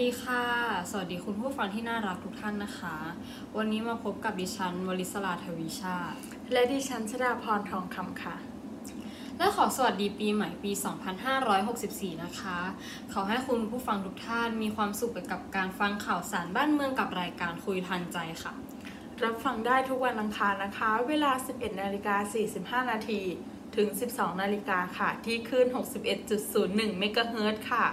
ดีค่ะ สวัสดีคุณผู้ฟังที่น่ารักทุกท่านนะคะ วันนี้มาพบกับดิฉันวลิศลาทวีชาติและดิฉันชดาพรทองคำค่ะ และขอสวัสดีปีใหม่ปี 2564 นะคะ ขอให้คุณผู้ฟังทุกท่านมีความสุขไปกับการฟังข่าวสารบ้านเมืองกับรายการคุยทันใจค่ะ รับฟังได้ทุกวันอังคารนะคะ เวลา 11นาฬิกา45 นาทีถึง 12นาฬิกาค่ะ ที่คลื่น61.01เมกะเฮิรตซ์ค่ะ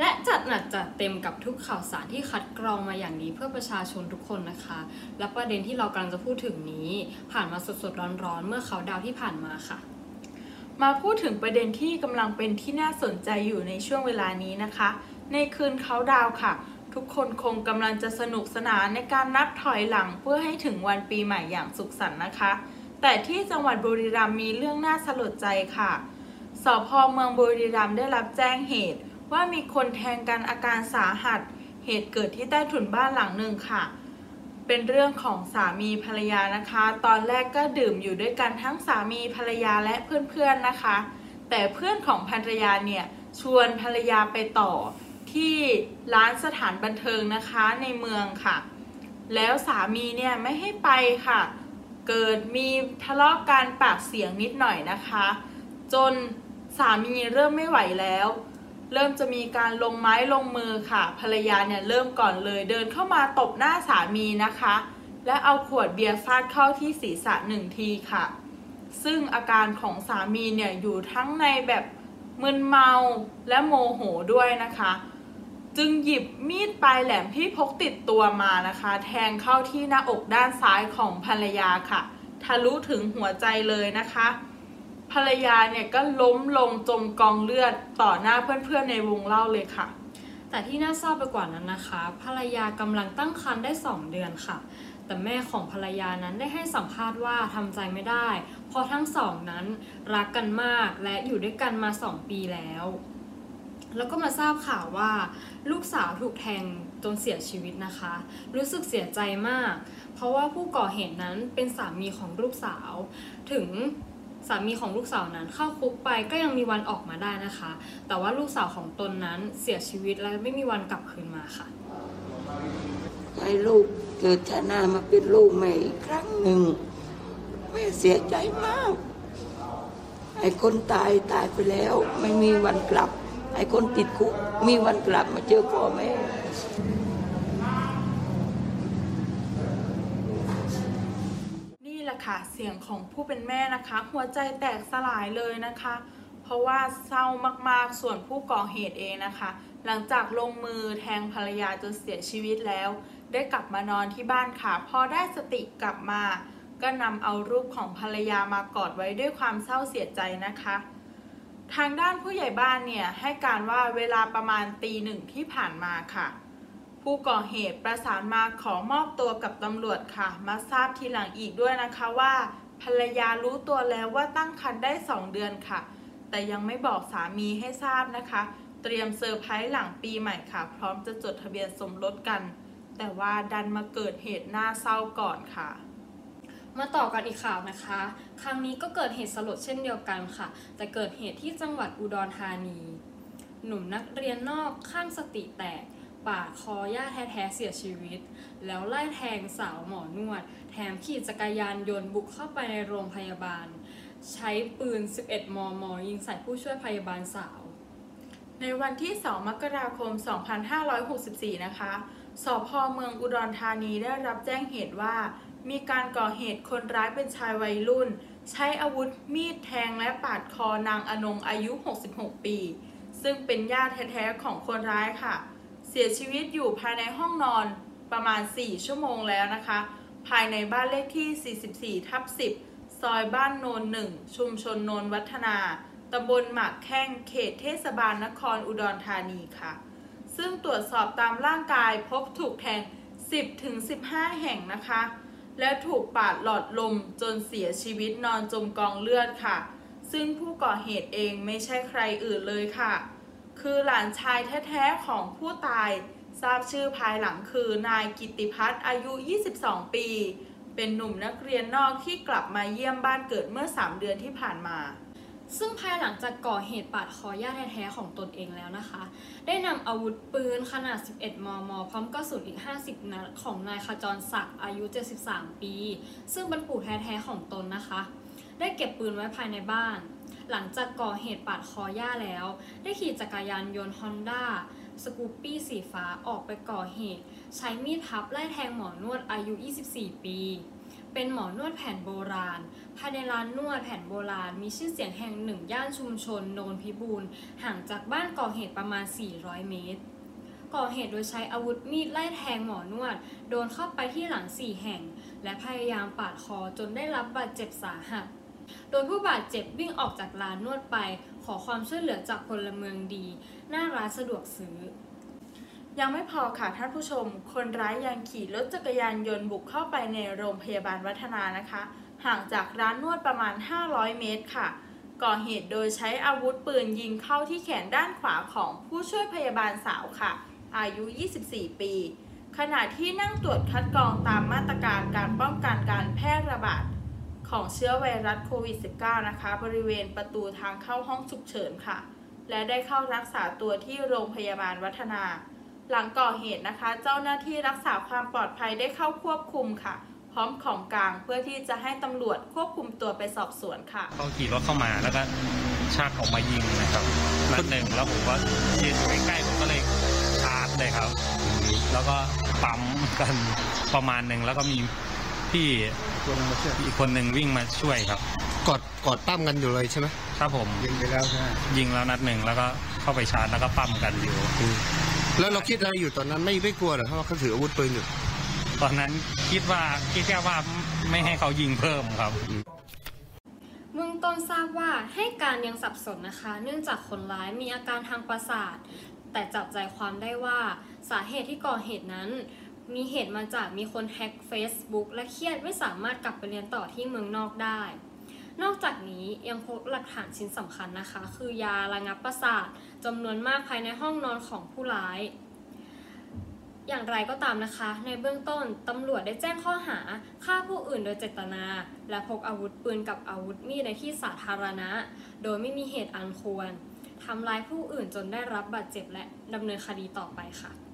และจัดหนักจัดเต็มกับทุกข่าวสารที่คัดกรองมาอย่างดีเพื่อประชาชนทุกคนนะคะ และประเด็นที่เรากำลังจะพูดถึงนี้ ผ่านมาสดๆร้อนๆ เมื่อเขาดาวที่ผ่านมาค่ะ มาพูดถึงประเด็นที่กำลังเป็นที่น่าสนใจอยู่ในช่วงเวลานี้นะคะ ในคืนเขาดาวค่ะ ทุกคนคงกำลังจะสนุกสนานในการนับถอยหลังเพื่อให้ถึงวันปีใหม่อย่างสุขสันต์นะคะ แต่ที่จังหวัดบุรีรัมย์มีเรื่องน่าสลดใจค่ะสพเมืองบุรีรัมย์ได้รับแจ้งเหตุ ว่ามีคนแทงกันอาการสาหัส เหตุเกิดที่ใต้ถุนบ้านหลังหนึ่งค่ะ เป็นเรื่องของสามีภรรยานะคะ ตอนแรกก็ดื่มอยู่ด้วยกันทั้งสามีภรรยาและเพื่อนๆนะคะ แต่เพื่อนของภรรยาเนี่ยชวนภรรยาไปต่อที่ร้านสถานบันเทิงนะคะในเมืองค่ะ แล้วสามีเนี่ยไม่ให้ไปค่ะ เกิดมีทะเลาะกันปากเสียงนิดหน่อยนะคะ จนสามีเริ่มไม่ไหวแล้ว เริ่มจะมีการลงไม้ลงมือค่ะ ภรรยาเนี่ยเริ่มก่อนเลยเดินเข้ามาตบหน้าสามีนะคะ และเอาขวดเบียร์ฟาดเข้าที่ศีรษะหนึ่งทีค่ะ ซึ่งอาการของสามีเนี่ยอยู่ทั้งในแบบมึนเมาและโมโหด้วยนะคะ จึงหยิบมีดปลายแหลมที่พกติดตัวมานะคะ แทงเข้าที่หน้าอกด้านซ้ายของภรรยาค่ะ ทะลุถึงหัวใจเลยนะคะ ภรรยาเนี่ยก็ล้มลงจมกองเลือดต่อหน้าเพื่อนๆในวงเล่าเลยค่ะ แต่ที่น่าเศร้าไปกว่านั้นนะคะ ภรรยากำลังตั้งครรภ์ได้ 2 เดือนค่ะ แต่แม่ของภรรยานั้นได้ให้สัมภาษณ์ว่าทำใจไม่ได้ เพราะทั้งสองนั้นรักกันมากและอยู่ด้วยกันมา 2 ปีแล้ว แล้วก็มาทราบข่าวว่า ลูกสาวถูกแทงจนเสียชีวิตนะคะ รู้สึกเสียใจมาก เพราะว่าผู้ก่อเหตุนั้นเป็นสามีของลูกสาว ถึง สามีของลูกสาวนั้นเข้าคุกไปก็ยังมีวันออกมาได้นะคะ แต่ว่าลูกสาวของตนนั้นเสียชีวิตและไม่มีวันกลับคืนมาค่ะให้ลูกเกิดชาติหนามาเป็นลูกแม่อีกครั้งหนึ่งแม่เสียใจมาก ไอ้คนตายตายไปแล้ว ไม่มีวันกลับ ไอ้คนติดคุกมีวันกลับมาเจอพ่อแม่ นี่แห ละค่ะเสียงของผู้เป็นแม่นะคะ หัวใจแตกสลายเลยนะคะ เพราะว่าเศร้ามากๆส่วนผู้ก่อเหตุเองนะคะ หลังจากลงมือแทงภรรยาจนเสียชีวิตแล้ว ได้กลับมานอนที่บ้านค่ะ พอได้สติกลับมา ก็นำเอารูปของภรรยามากอดไว้ด้วยความเศร้าเสียใจนะคะทางด้านผู้ใหญ่บ้านเนี่ยให้การว่าเวลาประมาณตีหนึ่งที่ผ่านมาค่ะ ผู้ก่อเหตุประสานมาขอมอบตัวกับตำรวจค่ะ มาทราบทีหลังอีกด้วยนะคะว่า ภรรยารู้ตัวแล้วว่าตั้งครรภ์ได้ 2 เดือนค่ะ แต่ยังไม่บอกสามีให้ทราบนะคะ เตรียมเซอร์ไพรส์หลังปีใหม่ค่ะ พร้อมจะจดทะเบียนสมรสกัน แต่ว่าดันมาเกิดเหตุน่าเศร้าก่อนค่ะมาต่อกันอีกข่าวนะคะ ครั้งนี้ก็เกิดเหตุสลดเช่นเดียวกันค่ะ แต่เกิดเหตุที่จังหวัดอุดรธานี หนุ่มนักเรียนนอกข้างสติแตก ปาดคอย่าแท้ๆเสียชีวิต แล้วไล่แทงสาวหมอนวด แถมขี่จักรยานยนต์บุกเข้าไปในโรงพยาบาล ใช้ปืน 11 มม ยิงใส่ผู้ช่วยพยาบาลสาว ในวันที่ 2 มกราคม 2564 นะคะ สพเมืองอุดรธานีได้รับแจ้งเหตุว่า มีการก่อเหตุคนร้ายเป็นชายวัยรุ่น ใช้อาวุธมีดแทงและปาดคอนางอนงอายุ 66 ปี ซึ่งเป็นญาติแท้ๆของคนร้ายค่ะ สียชีวิตอยู่ภายในห้องนอนประมาณ 4 ชั่วโมงแล้วนะคะ ภายในบ้านเลขที่ 44 ทับ 10 ซอยบ้านโนนหนึ่งชุมชนโนนวัฒนาตำบลหมากแข้งเขตเทศบาลนครอุดรธานีค่ะ ซึ่งตรวจสอบตามร่างกายพบถูกแทง 10-15 แห่งนะคะ และถูกปาดหลอดลมจนเสียชีวิตนอนจมกองเลือดค่ะ ซึ่งผู้ก่อเหตุเองไม่ใช่ใครอื่นเลยค่ะ คือหลานชายแท้ๆของผู้ตาย ทราบชื่อภายหลังคือนายกิติพัฒน์อายุ 22 ปี เป็นหนุ่มนักเรียนนอกที่กลับมาเยี่ยมบ้านเกิดเมื่อ 3 เดือนที่ผ่านมา ซึ่งภายหลังจากก่อเหตุปาดคอย่าแท้ๆของตนเองแล้วนะคะ ได้นำอาวุธปืนขนาด 11 มม พร้อมกระสุนอีก 50 นัดของนายขจรศักดิ์อายุ 73 ปี ซึ่งเป็นปู่แท้ๆของตนนะคะ ได้เก็บปืนไว้ภายในบ้าน หลังจากก่อเหตุปาดคอย่าแล้ว ได้ขี่จักรยานยนต์ฮอนด้าสกูปปี้สีฟ้าออกไปก่อเหตุ ใช้มีดพับไล่แทงหมอนวดอายุ 24 ปี เป็นหมอนวดแผนโบราณ ภายในร้านนวดแผนโบราณ มีชื่อเสียงแห่งหนึ่งย่านชุมชนโนนพิบูลห่างจากบ้านก่อเหตุประมาณ 400 เมตร ก่อเหตุโดยใช้อาวุธมีดไล่แทงหมอนวด โดนเข้าไปที่หลังสี่แห่ง และพยายามปาดคอจนได้รับบาดเจ็บสาหัส โดยผู้บาดเจ็บวิ่งออกจากร้านนวดไป ขอความช่วยเหลือจากพลเมืองดี หน้าร้านสะดวกซื้อ ยังไม่พอค่ะท่านผู้ชม คนร้ายยังขี่รถจักรยานยนต์บุกเข้าไปในโรงพยาบาลวัฒนานะคะ ห่างจากร้านนวดประมาณ 500 เมตรค่ะก่อเหตุโดยใช้อาวุธปืนยิงเข้าที่แขนด้านขวาของผู้ช่วยพยาบาลสาวค่ะ อายุ 24 ปี ขณะที่นั่งตรวจคัดกรองตามมาตรการการป้องกันการแพร่ระบาด ของเชื้อไวรัสโควิด -19 นะคะ บริเวณประตูทางเข้าห้องฉุกเฉินค่ะ และได้เข้ารักษาตัวที่โรงพยาบาลวัฒนา หลังก่อเหตุนะคะ เจ้าหน้าที่รักษาความปลอดภัยได้เข้าควบคุมค่ะ พร้อมของกลางเพื่อที่จะให้ตำรวจควบคุมตัวไปสอบสวนค่ะเขาขี่รถเข้ามาแล้วก็ชักออกมายิงนะครับนัดหนึ่งแล้วผมก็ยืนใกล้ๆผมก็เลยชาร์จเลยครับ แล้วก็ปั๊มกันประมาณหนึ่งแล้วก็มี พี่คนมาช่วยอีกคนหนึ่งวิ่งมาช่วยครับ กอดกอดปั้มกันอยู่เลยใช่ไหมครับผมยิงไปแล้วใช่ไหมยิงแล้วนัดหนึ่งแล้วก็เข้าไปชาร์จแล้วก็ปั๊มกันอยู่แล้วเราคิดอะไรอยู่ตอนนั้นไม่ไม่กลัวเหรอเพราะว่าเขาถืออาวุธปืนอยู่ตอนนั้นคิดว่าคิดแค่ว่าไม่ให้เขายิงเพิ่มครับเบื้องต้นทราบว่าให้การยังสับสนนะคะ เนื่องจากคนร้ายมีอาการทางประสาท แต่จับใจความได้ว่าสาเหตุที่ก่อเหตุนั้น มีเหตุมาจากมีคนแฮ็ก Facebook และเครียดไม่สามารถกลับไปเรียนต่อที่เมืองนอกได้ นอกจากนี้ยังพบหลักฐานชิ้นสำคัญนะคะ คือยาระงับประสาทจำนวนมากภายในห้องนอนของผู้ร้าย อย่างไรก็ตามนะคะ ในเบื้องต้นตำรวจได้แจ้งข้อหาฆ่าผู้อื่นโดยเจตนา และพกอาวุธปืนกับอาวุธมีดในที่สาธารณะ โดยไม่มีเหตุอันควรทำร้ายผู้อื่นจนได้รับบาดเจ็บและดำเนินคดีต่อไปค่ะ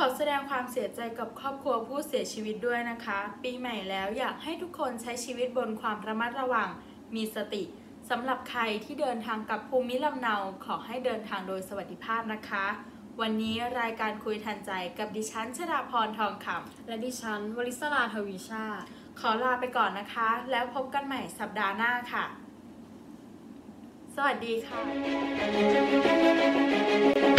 ขอแสดงความเสียใจกับครอบครัวผู้เสียชีวิตด้วยนะคะ ปีใหม่แล้วอยากให้ทุกคนใช้ชีวิตบนความระมัดระวัง มีสติสำหรับใครที่เดินทางกับภูมิลำเนาขอให้เดินทางโดยสวัสดิภาพนะคะ วันนี้รายการคุยทันใจกับดิฉันชดาพรทองคำและดิฉันวลิศราทวีชาติขอลาไปก่อนนะคะ แล้วพบกันใหม่สัปดาห์หน้าค่ะ สวัสดีค่ะ